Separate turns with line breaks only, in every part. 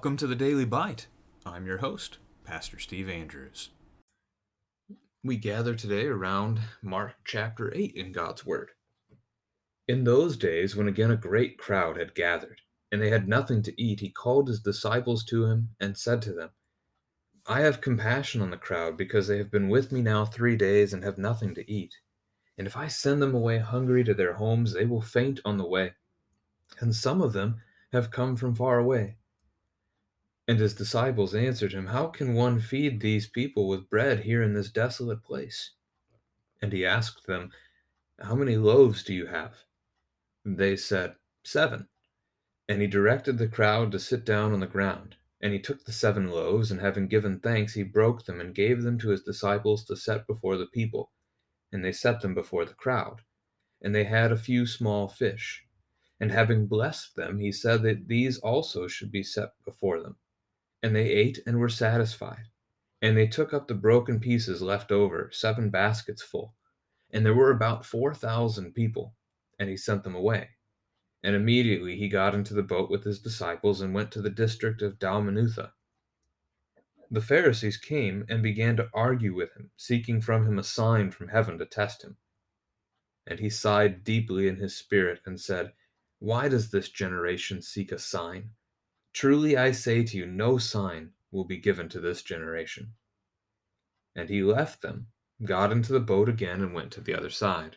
Welcome to the Daily Bite. I'm your host, Pastor Steve Andrews. We gather today around Mark chapter 8 in God's Word. In those days, when again a great crowd had gathered, and they had nothing to eat, he called his disciples to him and said to them, I have compassion on the crowd, because they have been with me now three days and have nothing to eat. And if I send them away hungry to their homes, they will faint on the way. And some of them have come from far away. And his disciples answered him, How can one feed these people with bread here in this desolate place? And he asked them, How many loaves do you have? They said, Seven. And he directed the crowd to sit down on the ground. And he took the seven loaves, and having given thanks, he broke them and gave them to his disciples to set before the people. And they set them before the crowd. And they had a few small fish. And having blessed them, he said that these also should be set before them. And they ate and were satisfied. And they took up the broken pieces left over, seven baskets full. And there were about four thousand people. And he sent them away. And immediately he got into the boat with his disciples and went to the district of Dalmanutha. The Pharisees came and began to argue with him, seeking from him a sign from heaven to test him. And he sighed deeply in his spirit and said, Why does this generation seek a sign? Truly I say to you, no sign will be given to this generation. And he left them, got into the boat again, and went to the other side.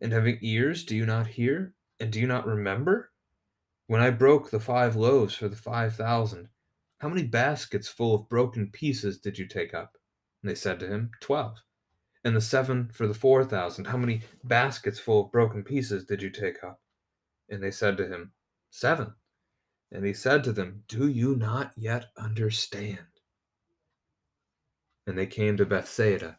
And having ears, do you not hear? And do you not remember? When I broke the five loaves for the five thousand, how many baskets full of broken pieces did you take up? And they said to him, Twelve. And the seven for the four thousand, how many baskets full of broken pieces did you take up? And they said to him, Seven. And he said to them, Do you not yet understand? And they came to Bethsaida,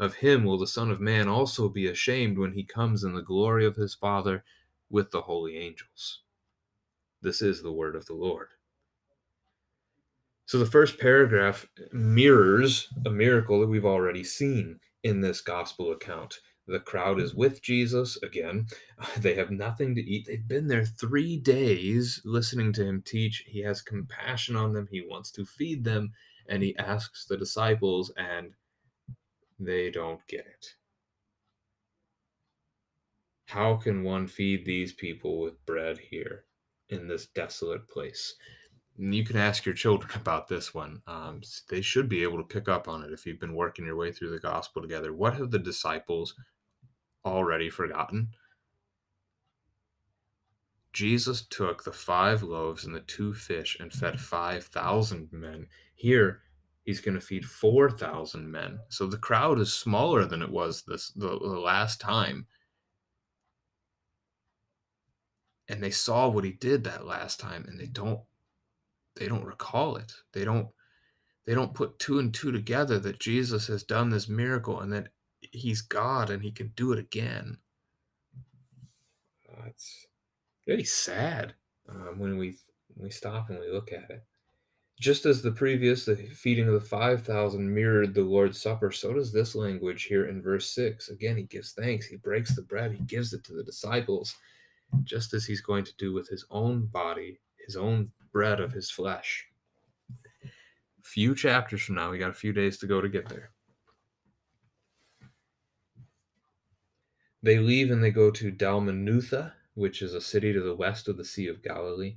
of him will the Son of Man also be ashamed when he comes in the glory of his Father with the holy angels. This is the word of the Lord. So the first paragraph mirrors a miracle that we've already seen in this gospel account. The crowd is with Jesus again. They have nothing to eat. They've been there three days listening to him teach. He has compassion on them. He wants to feed them. And he asks the disciples, and they don't get it. How can one feed these people with bread here in this desolate place? And you can ask your children about this one. Um, they should be able to pick up on it if you've been working your way through the gospel together. What have the disciples already forgotten? Jesus took the five loaves and the two fish and fed 5,000 men. Here, he's going to feed 4,000 men. So the crowd is smaller than it was this the, the last time. and they saw what he did that last time and they don't they don't recall it they don't they don't put two and two together that jesus has done this miracle and that he's god and he can do it again That's very sad um, when we when we stop and we look at it just as the previous the feeding of the 5000 mirrored the lord's supper so does this language here in verse 6 again he gives thanks he breaks the bread he gives it to the disciples just as he's going to do with his own body, his own bread of his flesh. A few chapters from now, we got a few days to go to get there. They leave and they go to Dalmanutha, which is a city to the west of the Sea of Galilee,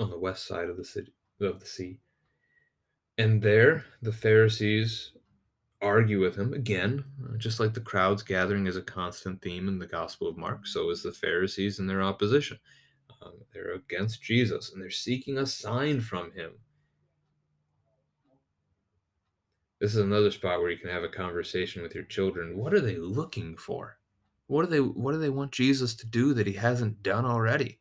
on the west side of the city of the sea. And there the Pharisees argue with him again, uh, just like the crowds gathering is a constant theme in the Gospel of Mark. So is the Pharisees in their opposition. Um, they're against Jesus and they're seeking a sign from him. This is another spot where you can have a conversation with your children. What are they looking for? What do they what do they want Jesus to do that he hasn't done already?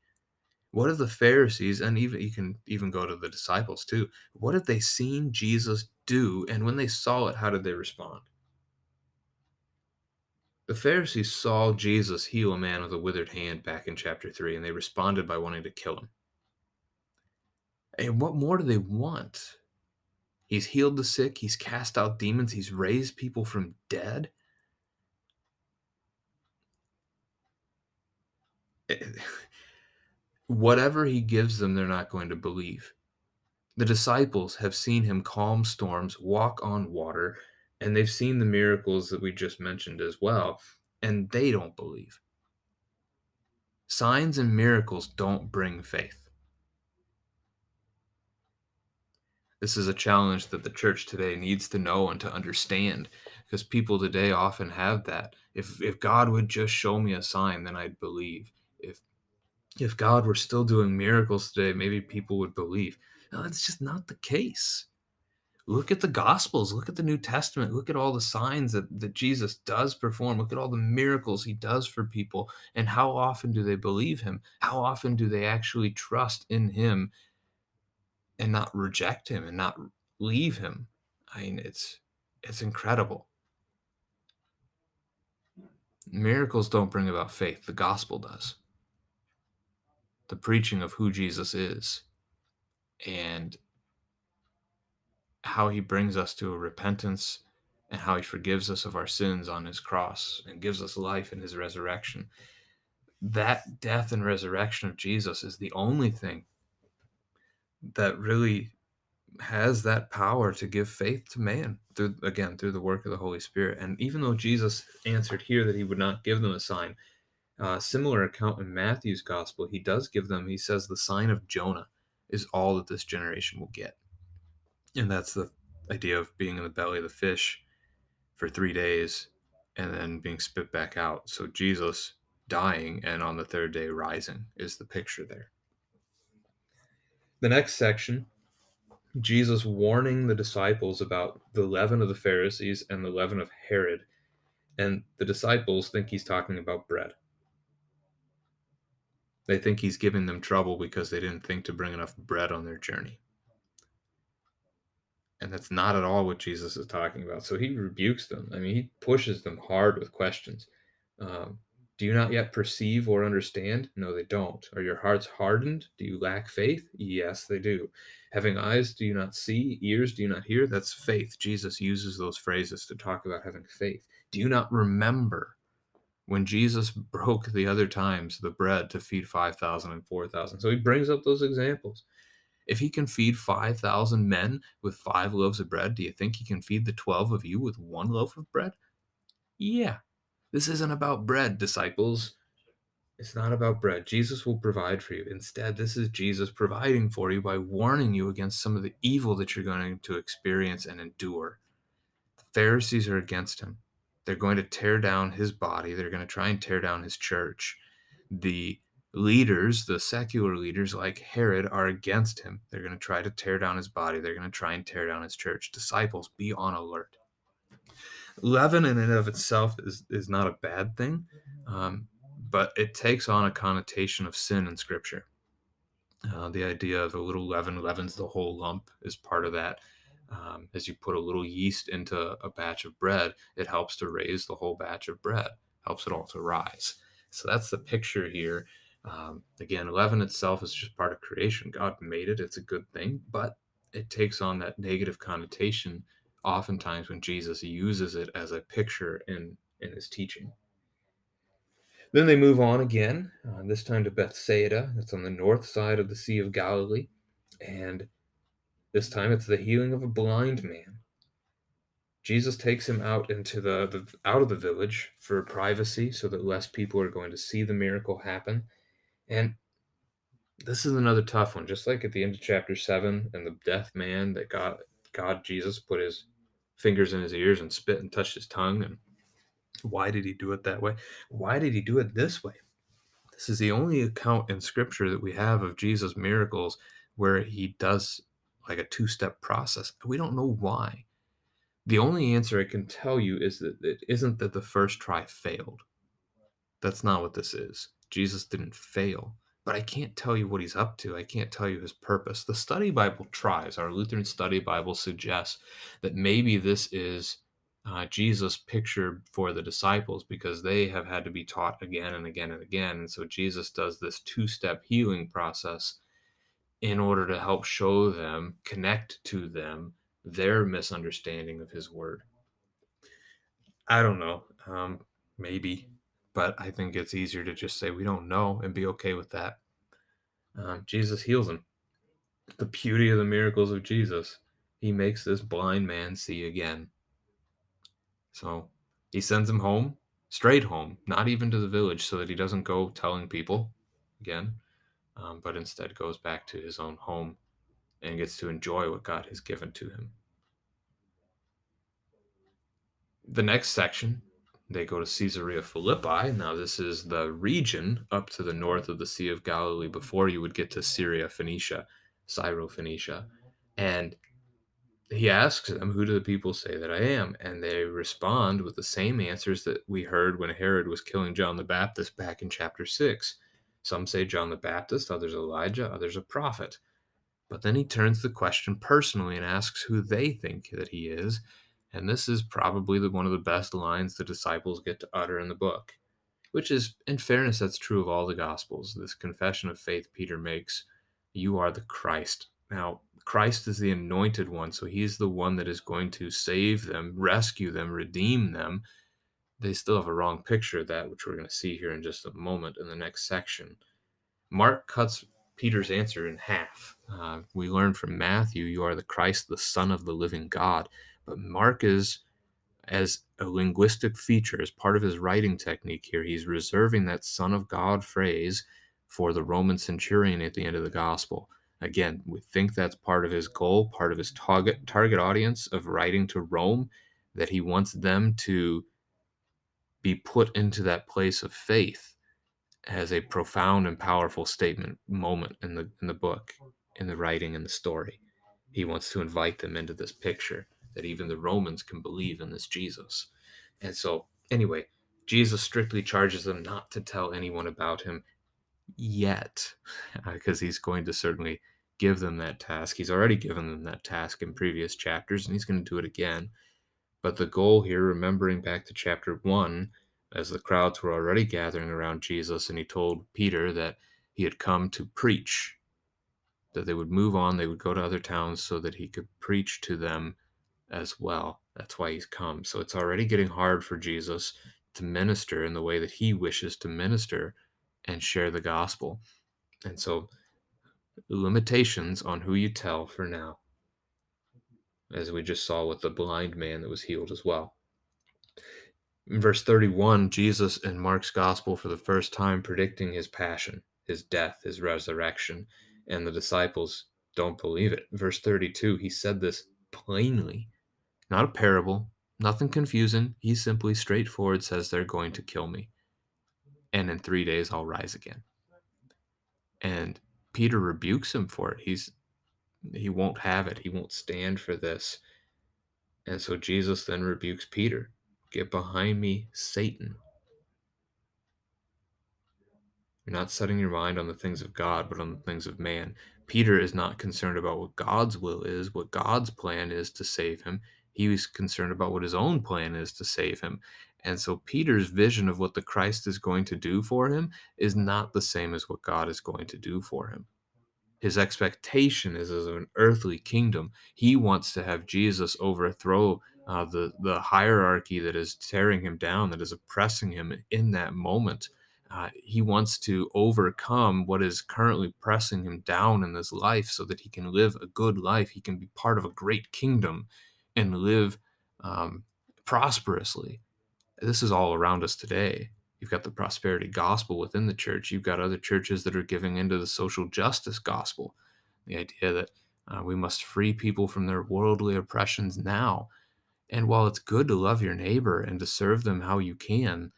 What have the Pharisees and even you can even go to the disciples too? What have they seen Jesus do? And when they saw it, how did they respond? The Pharisees saw Jesus heal a man with a withered hand back in chapter 3, and they responded by wanting to kill him. And what more do they want? He's healed the sick, he's cast out demons, he's raised people from dead. Eh, eh, whatever he gives them, they're not going to believe. The disciples have seen him calm storms, walk on water, and they've seen the miracles that we just mentioned as well, and they don't believe. Signs and miracles don't bring faith. This is a challenge that the church today needs to know and to understand because people today often have that. If, if God would just show me a sign, then I'd believe. If God were still doing miracles today, maybe people would believe. No, that's just not the case. Look at the Gospels, look at the New Testament, look at all the signs that, that Jesus does perform, look at all the miracles he does for people, and how often do they believe him? How often do they actually trust in him and not reject him and not leave him? I mean, it's it's incredible. Miracles don't bring about faith, the gospel does the preaching of who Jesus is and how he brings us to a repentance and how he forgives us of our sins on his cross and gives us life in his resurrection. That death and resurrection of Jesus is the only thing that really has that power to give faith to man through again through the work of the Holy Spirit. And even though Jesus answered here that he would not give them a sign, uh, similar account in Matthew's gospel, he does give them, he says, the sign of Jonah is all that this generation will get. And that's the idea of being in the belly of the fish for three days and then being spit back out. So Jesus dying and on the third day rising is the picture there. The next section, Jesus warning the disciples about the leaven of the Pharisees and the leaven of Herod. And the disciples think he's talking about bread. They think he's giving them trouble because they didn't think to bring enough bread on their journey. And that's not at all what Jesus is talking about. So he rebukes them. I mean, he pushes them hard with questions. Um, Do you not yet perceive or understand? No, they don't. Are your hearts hardened? Do you lack faith? Yes, they do. Having eyes, do you not see? Ears, do you not hear? That's faith. Jesus uses those phrases to talk about having faith. Do you not remember when Jesus broke the other times the bread to feed 5,000 and 4,000? So he brings up those examples. If he can feed 5,000 men with five loaves of bread, do you think he can feed the 12 of you with one loaf of bread? Yeah. This isn't about bread, disciples. It's not about bread. Jesus will provide for you. Instead, this is Jesus providing for you by warning you against some of the evil that you're going to experience and endure. The Pharisees are against him. They're going to tear down his body, they're going to try and tear down his church. The leaders, the secular leaders like Herod, are against him. They're going to try to tear down his body, they're going to try and tear down his church. Disciples, be on alert. Leaven in and of itself is, is not a bad thing. Um, but it takes on a connotation of sin in Scripture. Uh, the idea of a little leaven leavens the whole lump is part of that. Um, as you put a little yeast into a batch of bread, it helps to raise the whole batch of bread, helps it all to rise. So that's the picture here. Um, again, leaven itself is just part of creation. God made it, it's a good thing, but it takes on that negative connotation oftentimes when Jesus uses it as a picture in, in his teaching. Then they move on again, uh, this time to Bethsaida. It's on the north side of the Sea of Galilee. And this time it's the healing of a blind man. Jesus takes him out into the, the out of the village for privacy so that less people are going to see the miracle happen. And this is another tough one, just like at the end of chapter seven and the deaf man that God God Jesus put his fingers in his ears and spit and touched his tongue and why did he do it that way? Why did he do it this way? This is the only account in scripture that we have of Jesus' miracles where he does like a two step process. We don't know why. The only answer I can tell you is that it isn't that the first try failed. That's not what this is. Jesus didn't fail, but I can't tell you what he's up to. I can't tell you his purpose. The study Bible tries, our Lutheran study Bible suggests that maybe this is uh, Jesus picture for the disciples because they have had to be taught again and again and again. And so Jesus does this two step healing process in order to help show them, connect to them their misunderstanding of his word. I don't know, um, maybe, but I think it's easier to just say we don't know and be okay with that. Um, Jesus heals him. The beauty of the miracles of Jesus, he makes this blind man see again. So he sends him home, straight home, not even to the village, so that he doesn't go telling people again, um, but instead goes back to his own home and gets to enjoy what God has given to him. The next section, they go to Caesarea Philippi. Now, this is the region up to the north of the Sea of Galilee before you would get to Syria, Phoenicia, Syrophoenicia. And he asks them, Who do the people say that I am? And they respond with the same answers that we heard when Herod was killing John the Baptist back in chapter 6. Some say John the Baptist, others Elijah, others a prophet. But then he turns the question personally and asks who they think that he is. And this is probably the, one of the best lines the disciples get to utter in the book, which is, in fairness, that's true of all the Gospels. This confession of faith Peter makes You are the Christ. Now, Christ is the anointed one, so he's the one that is going to save them, rescue them, redeem them. They still have a wrong picture of that, which we're going to see here in just a moment in the next section. Mark cuts Peter's answer in half. Uh, we learn from Matthew, you are the Christ, the Son of the living God. But Mark is, as a linguistic feature, as part of his writing technique here, he's reserving that Son of God phrase for the Roman centurion at the end of the gospel. Again, we think that's part of his goal, part of his target target audience of writing to Rome, that he wants them to be put into that place of faith as a profound and powerful statement moment in the in the book, in the writing and the story. He wants to invite them into this picture that even the Romans can believe in this Jesus. And so, anyway, Jesus strictly charges them not to tell anyone about him yet, because he's going to certainly give them that task. He's already given them that task in previous chapters, and he's going to do it again. But the goal here, remembering back to chapter one, as the crowds were already gathering around Jesus, and he told Peter that he had come to preach, that they would move on, they would go to other towns so that he could preach to them as well. That's why he's come. So it's already getting hard for Jesus to minister in the way that he wishes to minister and share the gospel. And so limitations on who you tell for now, as we just saw with the blind man that was healed as well. In verse 31, Jesus in Mark's gospel for the first time predicting his passion, his death, his resurrection, and the disciples don't believe it. Verse 32, he said this plainly, not a parable, nothing confusing. He simply straightforward says they're going to kill me. And in three days, I'll rise again. And Peter rebukes him for it. He's he won't have it. He won't stand for this. And so Jesus then rebukes Peter. Get behind me, Satan. You're not setting your mind on the things of God, but on the things of man. Peter is not concerned about what God's will is, what God's plan is to save him. He was concerned about what his own plan is to save him. And so Peter's vision of what the Christ is going to do for him is not the same as what God is going to do for him. His expectation is of an earthly kingdom. He wants to have Jesus overthrow uh, the the hierarchy that is tearing him down, that is oppressing him in that moment. Uh, he wants to overcome what is currently pressing him down in this life so that he can live a good life. He can be part of a great kingdom and live um, prosperously. This is all around us today. You've got the prosperity gospel within the church. You've got other churches that are giving into the social justice gospel. The idea that uh, we must free people from their worldly oppressions now. And while it's good to love your neighbor and to serve them how you can,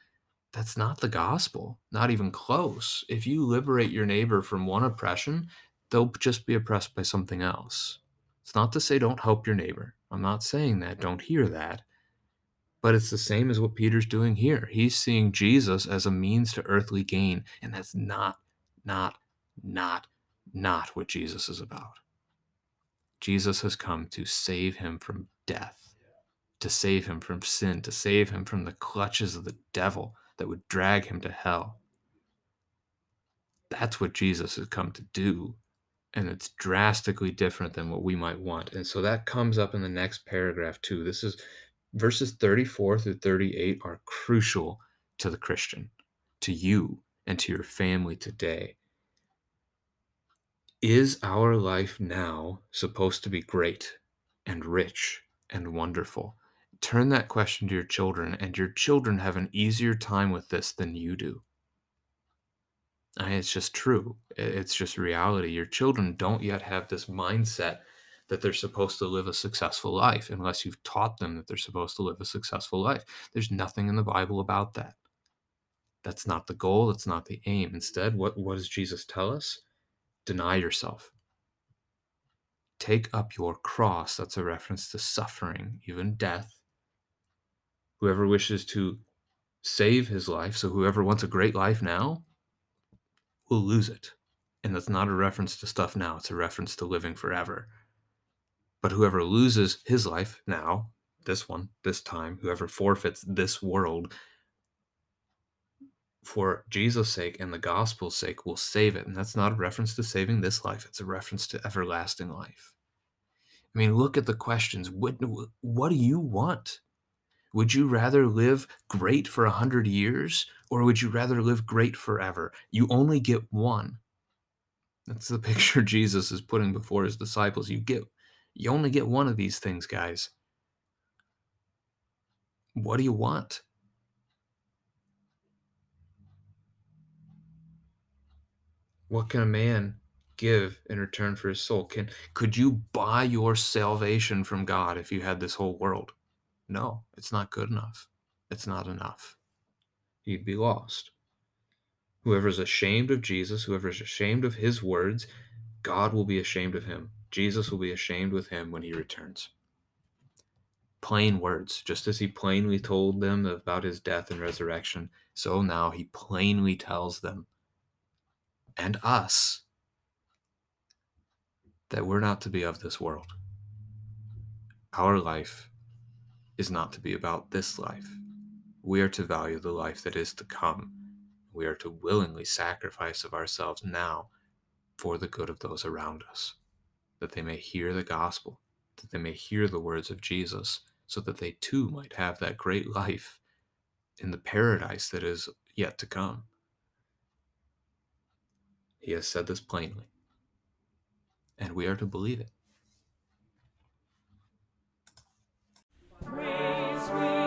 that's not the gospel, not even close. If you liberate your neighbor from one oppression, they'll just be oppressed by something else. It's not to say don't help your neighbor. I'm not saying that. Don't hear that. But it's the same as what Peter's doing here. He's seeing Jesus as a means to earthly gain, and that's not, not, not, not what Jesus is about. Jesus has come to save him from death, to save him from sin, to save him from the clutches of the devil that would drag him to hell. That's what Jesus has come to do. And it's drastically different than what we might want. And so that comes up in the next paragraph, too. This is verses 34 through 38 are crucial to the Christian, to you, and to your family today. Is our life now supposed to be great and rich and wonderful? Turn that question to your children, and your children have an easier time with this than you do. It's just true. It's just reality. Your children don't yet have this mindset that they're supposed to live a successful life unless you've taught them that they're supposed to live a successful life. There's nothing in the Bible about that. That's not the goal, that's not the aim. Instead, what, what does Jesus tell us? Deny yourself. Take up your cross. That's a reference to suffering, even death. Whoever wishes to save his life, so whoever wants a great life now, will lose it. And that's not a reference to stuff now, it's a reference to living forever. But whoever loses his life now, this one, this time, whoever forfeits this world for Jesus' sake and the gospel's sake will save it. And that's not a reference to saving this life, it's a reference to everlasting life. I mean, look at the questions. What, what do you want? Would you rather live great for a hundred years or would you rather live great forever? You only get one. That's the picture Jesus is putting before his disciples. You get you only get one of these things, guys. What do you want? What can a man give in return for his soul? Can could you buy your salvation from God if you had this whole world? No, it's not good enough. It's not enough. You'd be lost. Whoever's ashamed of Jesus, whoever's ashamed of his words, God will be ashamed of him. Jesus will be ashamed with him when he returns. Plain words, just as he plainly told them about his death and resurrection, so now he plainly tells them and us that we're not to be of this world. Our life is not to be about this life. We are to value the life that is to come. We are to willingly sacrifice of ourselves now for the good of those around us, that they may hear the gospel, that they may hear the words of Jesus, so that they too might have that great life in the paradise that is yet to come. He has said this plainly, and we are to believe it. Praise